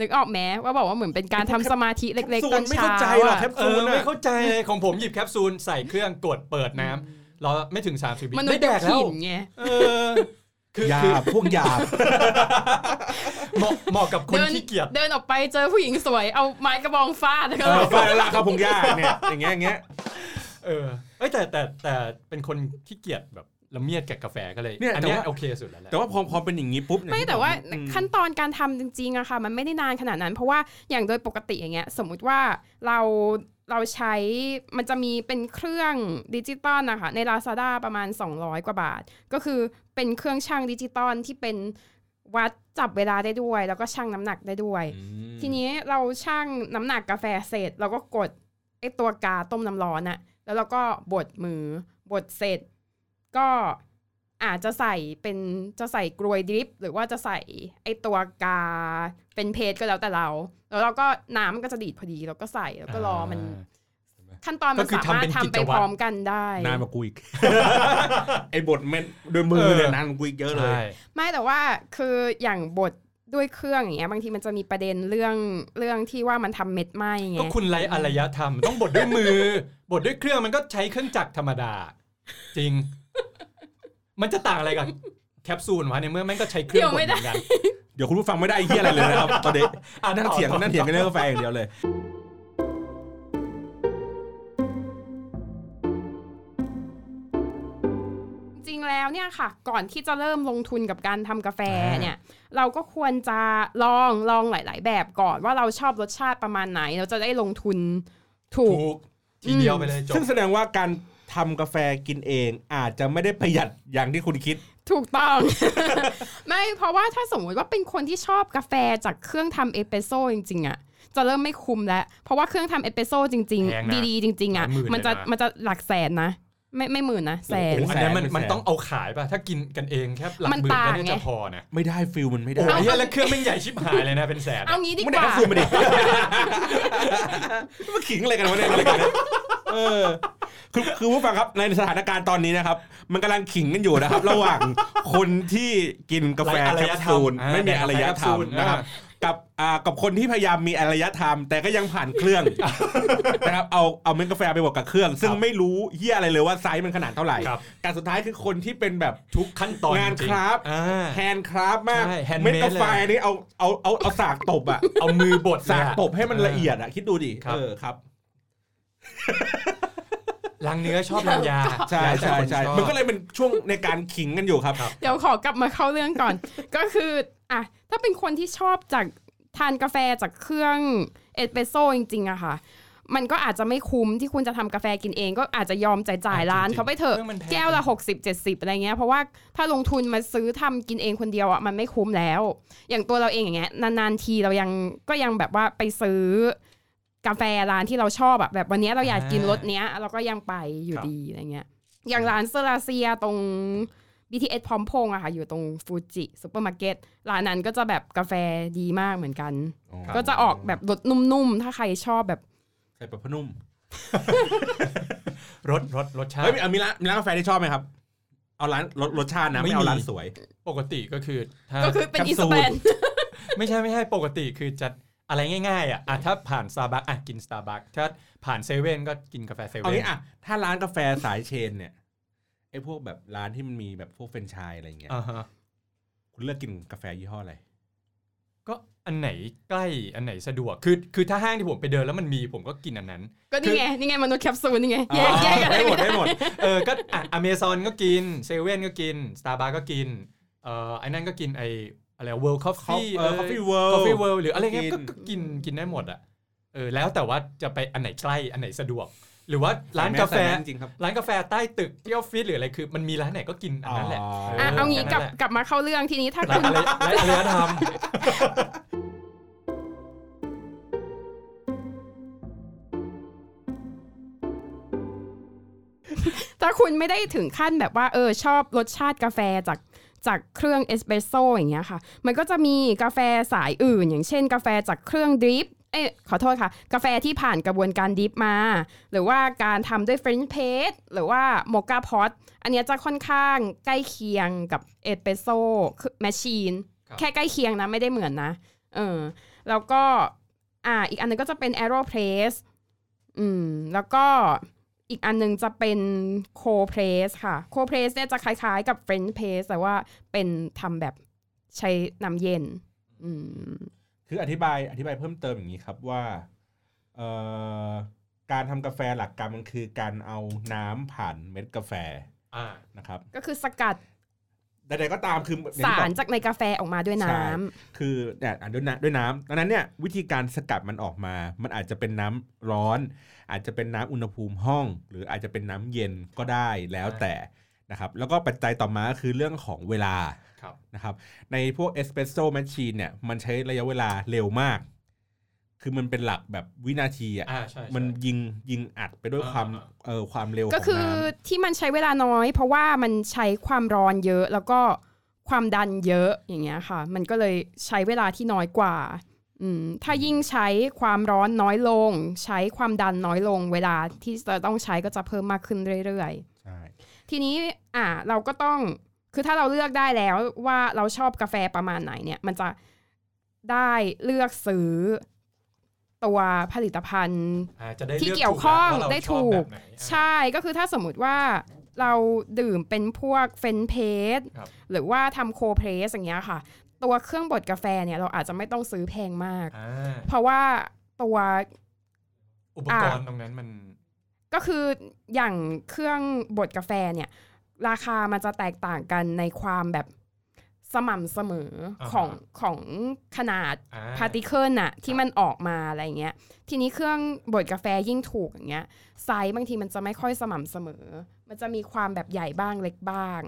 นึกออกไหมว่าบอกว่าเหมือนเป็นการทำสมาธิเล็กๆตอนไม่เช้าเข้าใจหรอกอะแคปเอซูอลไม่อะเข้าใจเลยของผมหยิบแคปซูลใส่เครื่องกดเปิดน้ำรอไม่ถึง30วิมนุษได้ย์แดกแล้วผินไงเออ คือหยาคือบพวกหยาบเหมาะเหมาะกับคนเดินขี้เกียจเดินออกไปเจอผู้หญิงสวยเอาไม้กระบองฟาดแล้วก็เออฟาดลากเข้าพงหญ้าเนี่ยอย่างเงี้ยอย่างเงี้ยเออเอ้ยแต่แต่แต่เป็นคนขี้เกียจแบบละเมียดกับกาแฟก็เลยเนี่ยอันแต่เนี้ยว่าโอเคสุดแล้วแหละแต่ว่าพอพอเป็นอย่างนี้ปุ๊บเนี่ยไม่แต่ว่าอืมขั้นตอนการทำจริงๆอะค่ะ มันไม่ได้นานขนาดนั้น เพราะว่าอย่างโดยปกติอย่างเงี้ย สมมุติว่าเรา เราใช้มันจะมีเป็นเครื่องดิจิตอลนะคะใน Lazada ประมาณ 200 กว่าบาท ก็คือเป็นเครื่องชั่งดิจิตอลที่เป็นวัดจับเวลาได้ด้วย แล้วก็ชั่งน้ำหนักได้ด้วยอืมทีนี้เราชั่งน้ำหนักกาแฟเสร็จเราก็กดไอตัวกาต้มน้ำร้อนอะแล้วเราก็บดมือบดเสร็จ ก็อาจจะใส่เป็นจะใส่กรวย drip หรือว่าจะใส่ไอตัวกาเป็นเพจก็แล้วแต่เรา แล้วเราก็น้ำมันก็จะดีดพอดีเราก็ใส่แล้วก็รอมัน ขั้นตอนก็มันคือสามารถทำเป็นทำกิไปจวัตรพร้อมกันได้นานมากูอีกไอ้บทเม็ดโดวยมือเนี่ยนานกว่ากูอีกเยอะเลยใช่ไม่แต่ว่าคืออย่างบดด้วยเครื่องอย่างเงี้ยบางทีมันจะมีประเด็นเรื่องเรื่องที่ว่ามันทำเม็ดไหมไงก็คุณไรอารยธรรมต้องบดด้วยมือ บดด้วยเครื่องมันก็ใช้เครื่องจักรธรรมดา จริง มันจะต่างอะไรกับ แคปซูลวะในเมื่อแม่งก็ใช้เครื่องบดเหมือนกันเดี๋ยวคุณผู้ฟังไม่ได้ไอ้เหี้ยอะไรเลยนะครับตอนนี้อะนั่งเถียงนั่งเถียงกันเรื่องกาแฟอย่างเดียวเลย จริงๆแล้วเนี่ยค่ะ ก่อนที่จะเริ่มลงทุนกับการทำกาแฟเนี่ย เราก็ควรจะลองลองหลาย ๆ แบบก่อนว่าเราชอบรสชาติประมาณไหน เราจะได้ลงทุนถูกถูกทีเดียวไปเลยจบซึ่งแสดงว่าการทำกาแฟกินเองอาจจะไม่ได้ประหยัดอย่างที่คุณคิด ถูกต้อง ไม่เพราะว่าถ้าสมมติว่าเป็นคนที่ชอบกาแฟจากเครื่องทำเอสเปรสโซ่จริงๆอะจะเริ่มไม่คุ้มแล้ว เพราะว่าเครื่องทำเอสเปรสโซ่จริงแพงนะๆดีๆ จริง ๆอะหลายหมื่นมันจะเลยนะมันจะหลักแสนนะ ไม่ไม่หมื่นนะแสนโอ้โหอันนั้นมันเป็นแสนมันต้องเอาขายป่ะ ถ้ากินกันเองแค่หลักมันหมื่นต่างก็น่าจะไงพอนะไม่ได้ feel มันไม่ได้โอ้ยแล้วเครื่องแม่งใหญ่ชิบหายเลยนะเป็นแสนเอางี้ดีไม่กได้ว่าแคปซูลมาดิมาขิงอะไรกันวะเนี่ยอะไรกันเนี่ยเออคือคือผู้ฟังครับในสถานการณ์ตอนนี้นะครับ มันกำลังขิงกันอยู่นะครับ ระหว่างคนที่กินกาแฟไร้อารแคยปธรรมซูลอ่าไม่มีแดกอารยธรรมแคปซูลนะครับกับอ่ากับคนที่พยายามมีอารยธรรม แต่ก็ยังผ่านเครื่องนะครับเอาเอาเม็ดกาแฟไปบวกกับเครื่อง ซึ่งไม่รู้เฮียอะไรเลยว่าไซส์มันขนาดเท่าไหร่ครับการสุดท้ายคือคนที่เป็นแบบทุกขั้นตอนงานจริคราฟต์อ่า handcraft มากใช่ handmade เม็ดกาแฟนี่เอาเอาเอาเอาสากตบอะเอามือบดสากเลยอะ ตบให้มันละเอียดอะคิดดูดิครับ เออครับ ล้างเนื้อชอบล้างยาใช่ใช่ใช่แล้วแต่คนชอบมันก็เลยเป็นช่วงในการขิงกันอยู่ครับ เดี๋ยวขอกลับมาเข้าเรื่องก่อน ก็คืออะถ้าเป็นคนที่ชอบจากทานกาแฟจากเครื่องเอสเปรสโซ่จริงๆอะค่ะมันก็อาจจะไม่คุ้มที่คุณจะทำกาแฟกินเอง ก็อาจจะยอมจ่ายจ่ายอะร้านจริงๆเขาไปเถอะเครื่องมันแพงแก้วละ 60 70 อะไรเงี้ยเพราะว่าถ้าลงทุนมาซื้อทำกินเองคนเดียวอะมันไม่คุ้มแล้ว อย่างตัวเราเองอย่างเงี้ยนานๆทีเรายังก็ยังแบบว่าไปซื้อ กาแฟร้านที่เราชอบอะแบบวันเนี้ยเราอยากกินรสเนี้ย เราก็ยังไปอยู่ดีอะไรเงี้ย อย่างร้าน Ceresia ตรง BTS พร้อมพงษ์อะค่ะ อยู่ตรงฟูจิซูเปอร์มาร์เก็ตร้านนั้นก็จะแบบกาแฟดีมากเหมือนกัน ก็จะออกแบบรสนุ่มๆ ถ้าใครชอบแบบใส่ปลาพนุ่มรสรสรสชาติเฮ้ยมีร้านมีร้านกาแฟที่ชอบไหมครับ เอาร้านรสรสชาตินะไม่ไม่เอามีร้านสวย ปกติก็คือถ้าก็คือเป็นแคปอีซูสลแปนไม่ใช่ไม่ใช่ปกติคือจะ อะไรง่ายๆอะอะถ้าผ่านสตาร์บัคอะกินสตาร์บัคถ้าผ่านเซเว่นก็กินกาแฟเซเอาเว่นงี้อะถ้าร้านกาแฟสายเชนเนี่ยไอ้พวกแบบร้านที่มันมีแบบพวกเฟรนไชส์อะไรอย่างเงี้ยอ่าฮะคุณเลือกกินกาแฟยี่ห้ออะไรก็อันไหนใกล้อันไหนสะดวกคือคือถ้าห้างที่ผมไปเดินแล้วมันมีผมก็กินอันนั้น ก็นี่ไงนี่ไงมนุษย์แคปซูลนี่ไงแยกอ๋อแยกกันได้หมดได้หมดเออก็อะอเมซอนก็กินเซเว่นก็กินสตาร์บัคก็กินเอ่อไอ้นั่นก็กินไอ อะไรเวิลด์คอฟฟี่เออ Coffee World คอฟฟี่เวิลด์หรืออะไรเงี้ยกินก็ก็กินกินได้หมดอะเออแล้วแต่ว่าจะไปอันไหนใกล้อันไหนสะดวก หรือว่าร้านกาแฟใส่มสจริงๆครับร้านกาแฟใต้ตึกที่ออฟฟิศหรืออะไรคือมันมีร้านไหนก็กินอันนั้นแหละอ๋ออะเอางี้แค่กลับนั้นแหละกลับมาเข้าเรื่องทีนี้ถ้าร้าคุนณอะไรร้านอารยธรรมถ้าคุณไม่ได้ถึงขั้นแบบว่าเออชอบรสชาติกาแฟจาก จากเครื่องเอสเปรสโซอย่างเงี้ยค่ะ มันก็จะมีกาแฟสายอื่น อย่างเช่น กาแฟจากเครื่อง drip เอ้ยขอโทษค่ะ กาแฟที่ผ่านกระบวนการ drip มา หรือว่าการทำด้วย French press หรือว่า Moka pot อันเนี้ยจะค่อนข้างใกล้เคียงกับ espresso machine ครับแค่ใกล้เคียงนะไม่ได้เหมือนนะเออแล้วก็อ่าอีกอันนึงก็จะเป็น Aeropress อืมแล้วก็ อีกอันนึงจะเป็น Cold Press ค่ะ Cold Press เนี่ยจะคล้ายๆกับ French Press แต่ว่าเป็นทำแบบใช้น้ำเย็นอืมคืออธิบายอธิบายเพิ่มเติมอย่างนี้ครับว่าเอ่อการทำกาแฟหลักการมันคือการเอาน้ำผ่านเม็ดกาแฟอ่านะครับ ก็คือสกัดใดๆก็ตามคืออย่งสาที่บรอกจากในกาแฟออกมาด้วยน้ำใช่คือเนี่ยอะด้วยน้ำด้วยน้ำดังนั้นเนี่ยวิธีการสกัดมันออกมา มันอาจจะเป็นน้ำร้อน อาจจะเป็นน้ำอุณหภูมิห้อง หรืออาจจะเป็นน้ำเย็นก็ได้แล้วแต่นะครับแล้วก็ปัจจัยต่อมาก็คือเรื่องของเวลาครับนะครับในพวกเอสเปรสโซ่แมชชีนเนี่ยมันใช้ระยะเวลาเร็วมาก คือมันเป็นหลักแบบวินาทีอะอ่าใช่ใช่มันยิงยิงอัดไปด้วยอ่าความอ่าเออความเร็วก็ของคือน้ำที่มันใช้เวลาน้อย เพราะว่ามันใช้ความร้อนเยอะแล้วก็ความดันเยอะอย่างเงี้ยค่ะ มันก็เลยใช้เวลาที่น้อยกว่าอืม ถ้ายิ่งใช้ความร้อนน้อยลง ใช้ความดันน้อยลง เวลาที่จะต้องใช้ก็จะเพิ่มมากขึ้นเรื่อยๆใช่ทีนี้อะเราก็ต้องคือถ้าเราเลือกได้แล้วว่าเราชอบกาแฟประมาณไหนเนี่ย มันจะได้เลือกซื้อตัวผลิตภัณฑ์อ่าจะได้ที่ลืเกี่ยวข้องถูกนะว่าเราได้ชอบถูกแบบไหนอ่าใช่ก็คือถ้าสมมติว่าเราดื่มเป็นพวกเฟนเพสครับหรือว่าทำ cold press อย่างเงี้ยค่ะ ตัวเครื่องบดกาแฟเนี่ยเราอาจจะไม่ต้องซื้อแพงมากอ่าเพราะว่าตัวอุปกรณ์ตรงนั้นมัน ก็คืออย่างเครื่องบดกาแฟเนี่ย ราคามันจะแตกต่างกันในความแบบสม่ำเสมอของของขนาดอ่า particle น่ะที่มันออกมาอะไรเงี้ย ทีนี้เครื่องบดกาแฟยิ่งถูกอย่างเงี้ยไซส์บางทีมันจะไม่ค่อยสม่ำเสมอ มันจะมีความแบบใหญ่บ้างเล็กบ้าง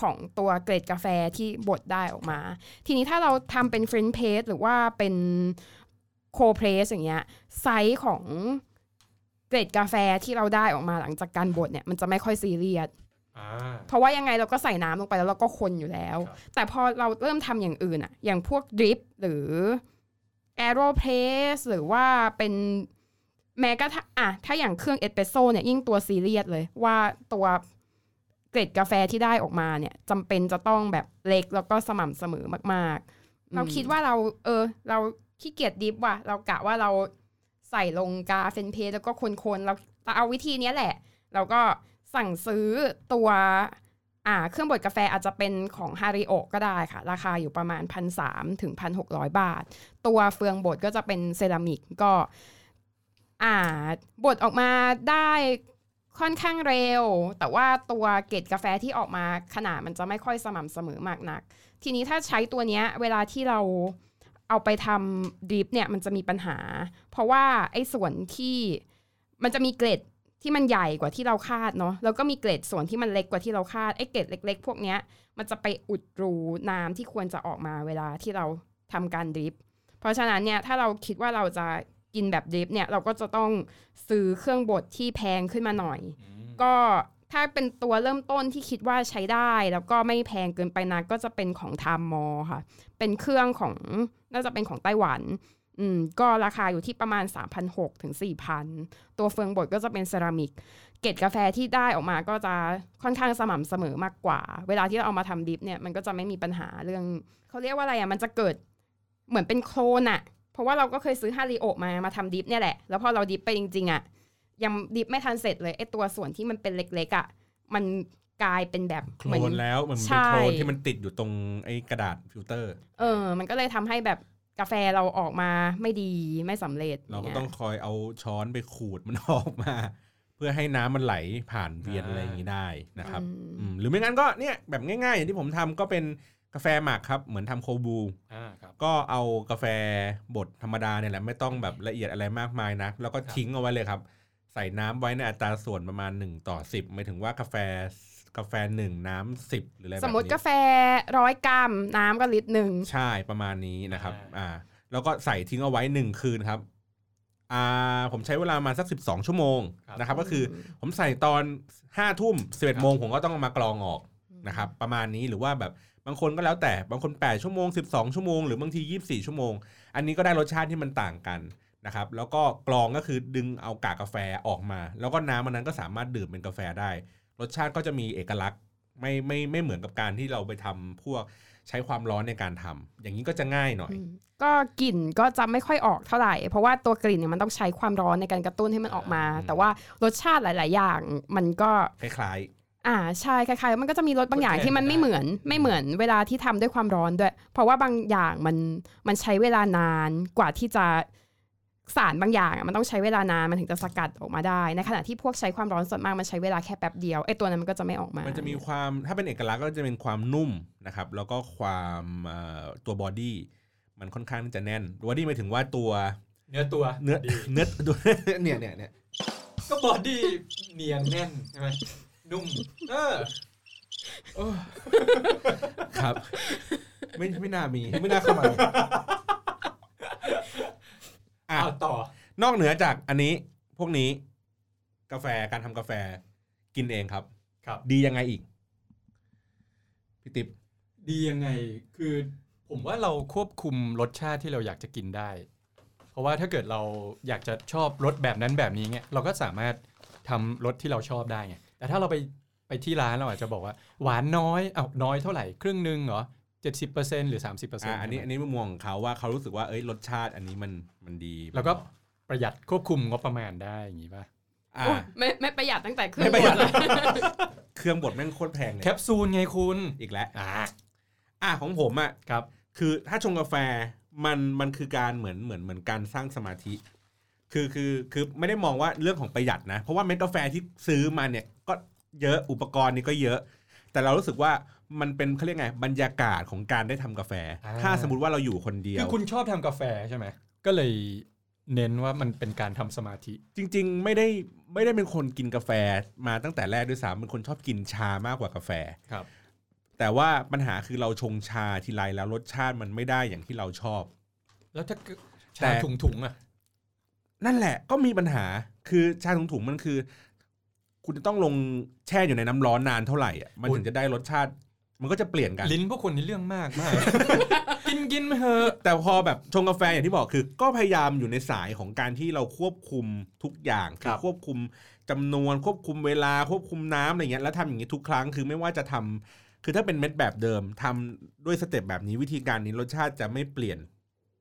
ของตัวเกล็ดกาแฟที่บดได้ออกมา ทีนี้ถ้าเราทำเป็น French press หรือว่าเป็น cold press อย่างเงี้ยไซส์ของเกล็ดกาแฟที่เราได้ออกมาหลังจากการบดเนี่ยมันจะไม่ค่อยซีเรียสเพราะว่ายังไงเราก็ใส่น้ำลงไปแล้วเราก็คนอยู่แล้ว แต่พอเราเริ่มทำอย่างอื่นอะอย่างพวก drip หรือ Aeropress หรือว่าเป็น แม้กระทั่งอะถ้าอย่างเครื่องเอสเปรสโซ่เนี่ยยิ่งตัวซีเรียสเลยว่าตัวเกล็ดกาแฟที่ได้ออกมาเนี่ยจำเป็นจะต้องแบบเล็กแล้วก็สม่ำเสมอมาก ๆ เราคิดว่าเรา เออ เราขี้เกียจ drip ว่ะเรากะว่าเราใส่ลงกา French press แล้วก็คนๆเราเอาวิธีเนี้ยแหละ เราก็สั่งซื้อตัวอ่าเครื่องบดกาแฟอาจจะเป็นของ Hario ก็ได้ค่ะ ราคาอยู่ประมาณพันสถึงพันหกบาท ตัวเฟืองบดก็จะเป็นเซรามิกก็ อ่าบดออกมาได้ค่อนข้างเร็ว แต่ว่าตัวเกล็ดกาแฟที่ออกมาขนาดมันจะไม่ค่อยสม่ำเสมอมากนัก ทีนี้ถ้าใช้ตัวเนี้ยเวลาที่เราเอาไปทำดริปเนี่ยมันจะมีปัญหา เพราะว่าไอ้ส่วนที่มันจะมีเกล็ดที่มันใหญ่กว่าที่เราคาดเนาะแล้วก็มีเกล็ดส่วนที่มันเล็กกว่าที่เราคาดไอ้เกล็ดเล็ก ๆ พวกเนี้ยมันจะไปอุดรูน้ำที่ควรจะออกมาเวลาที่เราทำการดริปเพราะฉะนั้นเนี่ยถ้าเราคิดว่าเราจะ กินแบบดริปเนี่ยเราก็จะต้องซื้อเครื่องบดที่แพงขึ้นมาหน่อยอืมก็ถ้าเป็นตัวเริ่มต้นที่คิดว่าใช้ได้ แล้วก็ไม่แพงเกินไปนักก็จะเป็นของทามมอค่ะ เป็นเครื่องของน่าจะเป็นของไต้หวันอืมก็ราคาอยู่ที่ประมาณ 3,600ถึง4,000 ตัวเฟืองบดก็จะเป็นเซรามิก เกล็ดกาแฟที่ได้ออกมาก็จะค่อนข้างสม่ำเสมอมากกว่า เวลาที่เราเอามาทำ drip เนี่ยมันก็จะไม่มีปัญหาเรื่อง เขาเรียกว่าอะไรอะมันจะเกิดเหมือนเป็นโคลนอะ เพราะว่าเราก็เคยซื้อ Hario มามาทำ drip เนี่ยแหละ แล้วพอเรา drip ไปจริงๆอะยัง drip ไม่ทันเสร็จเลยไอ้ตัวส่วนที่มันเป็นเล็กๆอะมันกลายเป็นแบบเหมือนโคลนแล้วมันใช่เป็นโคลนที่มันติดอยู่ตรงไอ้กระดาษฟิลเตอร์ เออ มันก็เลยทำให้แบบกาแฟเราออกมาไม่ดีไม่สำเร็จ เราก็ย่ยต้องคอยเอาช้อนไปขูดมันออกมา เพื่อให้น้ำมันไหลผ่านเวียนอ่าอะไรอย่างนี้ได้นะครับอืมอืมหรือไม่งั้นก็เนี่ยแบบง่ายๆ อย่างที่ผมทำก็เป็น กาแฟหมักครับเหมือนทำโคบู อ่าครับ ก็เอากาแฟบดธรรมดาเนี่ยแหละไม่ต้องแบบละเอียดอะไรมากมายนักแล้วก็ครับ ทิ้งเอาไว้เลยครับ ใส่น้ำไว้ในอัตราส่วนประมาณ 1 ต่อ 10หมายถึงว่ากาแฟกาแฟหนึ่งน้ำสิบหรืออะไรแบบสนี้มมติกาแฟร้อยกรัมน้ำก็ลิตรหนึ่งใช่ประมาณนี้นะครับ อ่าอ่าแล้วก็ใส่ทิ้งเอาไว้หนึ่งคืนครับ อ่า ผมใช้เวลามาสัก 12 ชั่วโมงนะครับ ก็คือผมใส่ตอน5้าทุ่มสิบเอ็ดโมงผมก็ต้องเอามากรองออก นะครับประมาณนี้หรือว่าแบบ บางคนก็แล้วแต่บางคน 8 ชั่วโมง 12 ชั่วโมงหรือบางที 24 ชั่วโมง อันนี้ก็ได้รสชาติที่มันต่างกันนะครับแล้วก็กรองก็คือดึงเอากากกาแฟออกมา แล้วก็น้ำมันนั้นก็สามารถดื่มเป็นกาแฟได้ รสชาติก็จะมีเอกลักษณ์ไม่ไม่ไม่เหมือนกับการที่เราไปทำพวกใช้ความร้อนในการทำอย่างนี้ก็จะง่ายหน่อยอืมก็กลิ่นก็จะไม่ค่อยออกเท่าไหร่ เพราะว่าตัวกลิ่นเนี่ยมันต้องใช้ความร้อนในการกระตุ้นให้มันออกมาอืมแต่ว่ารสชาติหลาย ๆ อย่างมันก็คล้าย อ่าใช่คล้ายๆมันก็จะมีรสบางอย่างทดแทนที่มันไม่ได้เหมือนไม่เหมือนเวลาที่ทำด้วยความร้อนด้วย เพราะว่าบางอย่างมันมันใช้เวลานานกว่าที่จะสารบางอย่างอะมันต้องใช้เวลานานมันถึงจะสกัดออกมาได้ ในขณะที่พวกใช้ความร้อนส่วนมากมันใช้เวลาแค่แป๊บเดียวไอ้ตัวนั้นมันก็จะไม่ออกมาๆมันจะมีความถ้าเป็นเอกลักษณ์ก็จะเป็นความนุ่มนะครับ แล้วก็ความเอ่อตัว body มันค่อนข้างที่จะแน่น body หมายถึงว่าตัว เนื้อตัวเนื้อดีเนื้อตัวเนี่ยเนี่ยเนี่ยก็ body เนียนแน่นใช่ไหม นุ่มเออครับ ไม่ไม่น่ามีไม่น่าเข้ามาอะเอาต่อ นอกเหนือจากอันนี้พวกนี้ กาแฟการทำกาแฟกินเองครับ ครับ ดียังไงอีกพี่ติ๊บดียังไงคือผมว่าเราควบคุมรสชาติที่เราอยากจะกินได้ เพราะว่าถ้าเกิดเราอยากจะชอบรสแบบนั้นแบบนี้เงี้ยเราก็สามารถทำรสที่เราชอบได้ไง แต่ถ้าเราไปไปที่ร้านเราอาจจะบอกว่าหวานน้อยเอ้าน้อยเท่าไหร่ครึ่งหนึ่งเหรอเจ็ดสิบเปอร์เซ็นหรือสามสิบเปอร์เซ็นอ่าต์อันนี้อันนี้มุมมองของเขาว่าเขารู้สึกว่าเอ้ยรสชาติอันนี้มันมันดี แล้วก็ประหยัดควบคุมงบประมาณได้อย่างนี้ป่ะอ่าโอ้ไม่ไม่ประหยัดตั้งแต่เครื่อไม่งประหยัดบดเลยเครื่องบดแม่งโคตรแพงเลยแคปซูลไงคุณอีกแล้วอ่าอะของผมอะครับ คือถ้าชงกาแฟมันมันคือการเหมือนเหมือนเหมือนการสร้างสมาธิ คือคือคือไม่ได้มองว่าเรื่องของประหยัดนะ เพราะว่าเม็ดกาแฟที่ซื้อมาเนี่ยก็เยอะอุปกรณ์นี่ก็เยอะ แต่เรารู้สึกว่ามันเป็นเขาเรียกไงบรรยากาศของการได้ทำกาแฟอ่าถ้าสมมติว่าเราอยู่คนเดียคืวอคุณชอบทำกาแฟใช่ไหมก็เลยเน้นว่ามันเป็นการทำสมาธิ จริง ๆ ไม่ได้ไม่ได้เป็นคนกินกาแฟมาตั้งแต่แรกด้วยซ้ำเป็นคนชอบกินชามากกว่ากาแฟครับ แต่ว่าปัญหาคือเราชงชาทีไรแล้วรสชาติมันไม่ได้อย่างที่เราชอบ แล้วถ้าเกิดแต่ชาถุงถุงๆอะ นั่นแหละก็มีปัญหาคือชาถุงๆมันคือ คุณจะต้องลงแช่อยู่ในน้ำร้อนนานเท่าไหร่อะมันถึงจะได้รสชาติ มันก็จะเปลี่ยนกัน ลิ้นพวกคนนี่เรื่องมากมากกินกินไปเถอะแต่พอแบบชงกาแฟอย่างที่บอกคือ ก็พยายามอยู่ในสายของการที่เราควบคุมทุกอย่างคือควบคุมจำนวนควบคุมเวลาควบคุมน้ำอะไรเงี้ยแล้วทำอย่างนี้ทุกครั้งคือไม่ว่าจะทำคือถ้าเป็นเม็ดแบบเดิมทำด้วยสเต็ปแบบนี้วิธีการนี้รสชาติจะไม่เปลี่ยน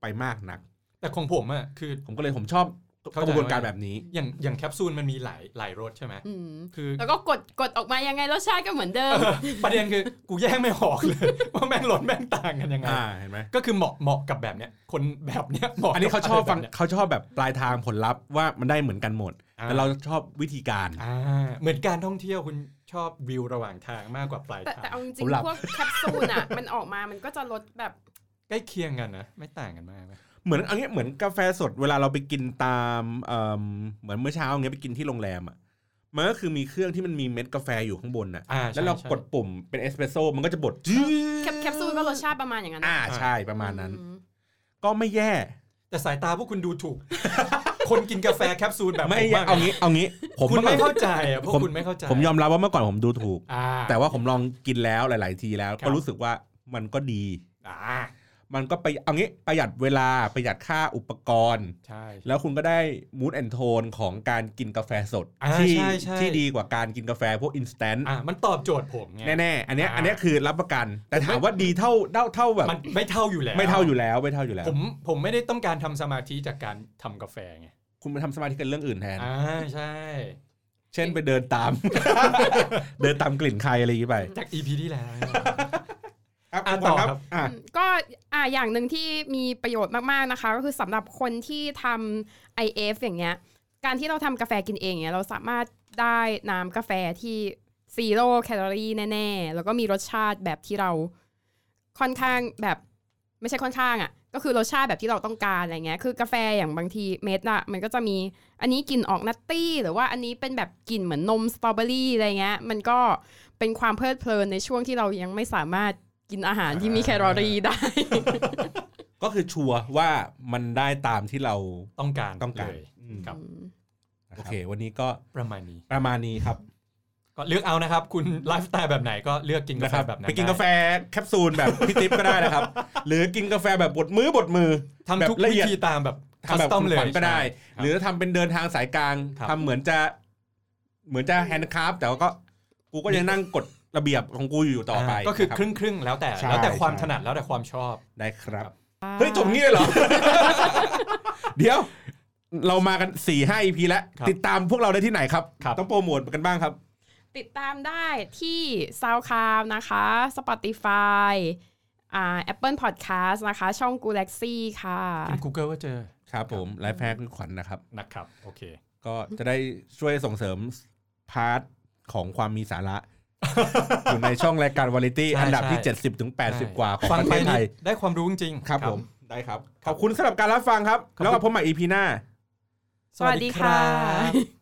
ไปมากนัก แต่ของผมอะคือ ผมก็เลยผมชอบ กเข้าใจระบวนการแบบนี้ อย่างอย่างแคปซูลมันมีหลายหลายรสใช่ไหมอืมคือ แล้วก็กดกดออกมายังไงรสชาติก็เหมือนเดิม ประเด็นคือกูแยกไม่ออกเลย ว่าแม่งรสแม่งต่างกันยังไงอ่าเห็นไหมก็คือเหมาะเหมาะกับแบบเนี้ยคนแบบเนี้ยเหมาะอันนี้เขาชอบฟังกับะไรแบบเนี้ยเขาชอบแบบปลายทางผลลัพธ์ว่ามันได้เหมือนกันหมดอ่าแต่เราชอบวิธีการอ่าเหมือนการท่องเที่ยวคุณชอบวิวระหว่างทางมากกว่าปลายแต่ทาแต่งเอาจผริงมหลับๆพวกแคปซูลอะมันออกมามันก็จะลดแบบใกล้เคียงกันนะไม่ต่างกันมากไหม เหมือนอันนี้เหมือนกาแฟสดเวลาเราไปกินตามเอ่อเหมือนเมื่อเช้าอย่างเงี้ยไปกินที่โรงแรมอะมันก็คือมีเครื่องที่มันมีเม็ดกาแฟอยู่ข้างบนน่ะอ่าแล้วเราใช่กดปุ่มเป็นเอสเปรสโซ่มันก็จะบดจื้อแคปแคปซูลก็รสชาติประมาณอย่างนั้น อ่านะใช่ประมาณนั้นอืมก็ไม่แย่ แต่สายตาพวกคุณดูถูก คนกินกาแฟแคปซูลแบบไม่ผมแย่มากเอางี้เอางี้ ผมคุณเมื่อไม่ก่อนเข้าใจอะพวกผมคุณไม่เข้าใจ ผมยอมรับว่าเมื่อก่อนผมดูถูกอ่าแต่ว่าผมลองกินแล้วหลาย ๆ ทีแล้วครับก็รู้สึกว่ามันก็ดีอ่า มันก็ไปเอางี้ประหยัดเวลาประหยัดค่าอุปกรณ์ใช่แล้วคุณก็ได้mood and tone ของการกินกาแฟสดอ่าที่ใช่ใช่ที่ดีกว่าการกินกาแฟพวก instant อ่ามันตอบโจทย์ผมไงแน่ๆอันเนี้ยอ่าอันเนี้ยคือรับประกัน แต่ถามว่าดีเท่าเท่าเท่าแบบมันไม่เท่าอยู่แล้ว ไม่เท่าอยู่แล้วไม่เท่าอยู่แล้ว ผมผมไม่ได้ต้องการทำสมาธิจากการทำกาแฟไงคุณไปทำสมาธิกันเรื่องอื่นแทนอ่าใช่ เช่นไปเดินตาม เดินตามกลิ่นใครอะไรอย่างงี้ไป จาก EP ที่แล้ว ครับอะคุณขวัญครับต่อครับอะอืมก็อ่าอย่างหนึ่งที่มีประโยชน์มากๆนะคะ ก็คือสำหรับคนที่ทำ IF อย่างเงี้ย การที่เราทำกาแฟกินเองเนี้ยเราสามารถได้น้ำกาแฟที่ซีโร่แคลอรี่แน่ๆ แล้วก็มีรสชาติแบบที่เราค่อนข้างแบบไม่ใช่ค่อนข้างอะ่ะ ก็คือรสชาติแบบที่เราต้องการอะไรเงี้ย คือกาแฟอย่างบางทีเม็ดอะมันก็จะมีอันนี้กลิ่นออกนัตตี้ หรือว่าอันนี้เป็นแบบกลิ่นเหมือนนมสตรอเบอรี่อะไรเงี้ย มันก็เป็นความเพลิดเพลินในช่วงที่เรายังไม่สามารถ กินอาหารที่มีแคลอรี่ได้ ก็คือชัวร์ว่ามันได้ตามที่เราต้องการต้องการเลยอืมครับโอเค วันนี้ก็ประมาณนี้ประมาณนี้ครับ ก็เลือกเอานะครับ คุณไลฟ์สไตล์แบบไหนก็เลือกกินกานะแฟครับแบบนั้นไปกินด้กาแฟแคปซูลแบบพี่ติ๊บก็ได้นะครับ หรือกินกาแฟแบบบดมือบดมือทำทุกแบบละวิเอียดธีตามแบบคัสทำแบบตอมคุณเลยขวัญก็ได้ใช่หรือทำเป็นเดินทางสายกลางครับทำเหมือนจะ เหมือนจะแฮนด์คราฟแต่ว่าก็กูก็ยังนั่งกฎ ระเบียบของกูอยู่ต่อไปาก็คือนะครึ่งครึ่งๆแล้วแต่ใช่แล้วแต่ความใช่ถนัดแล้วแต่ความชอบได้ครับเฮ้ยจบงี้เลยเหรอ เดี๋ยว เรามากันสี่ห้า EP แล้วครับติดตามพวกเราได้ที่ไหนครับครับ ต้องโปรโมทกันบ้างครับ ติดตามได้ที่ SoundCloud นะคะ Spotify อ่า Apple Podcast นะคะ ช่อง Galaxy ค่ะคุณ Google ก็เจอ ครับผมไลฟ์แพคขวัญนะครับ นะครับ โอเค ก็จะได้ช่วยส่งเสริมพาร์ทของความมีสาระ อยู่ในช่องรายการวาไรตี้ใช่อันดับที่ใช่70ถึง80 กว่าของฟังประไปเทศไทนี่ยได้ความรู้จริงๆครับผมได้ครับ ขอบคุณสำหรับการรับฟังครับขอบคุณแล้วก็พบใหม่ EP หน้า สวัสดีค่ะ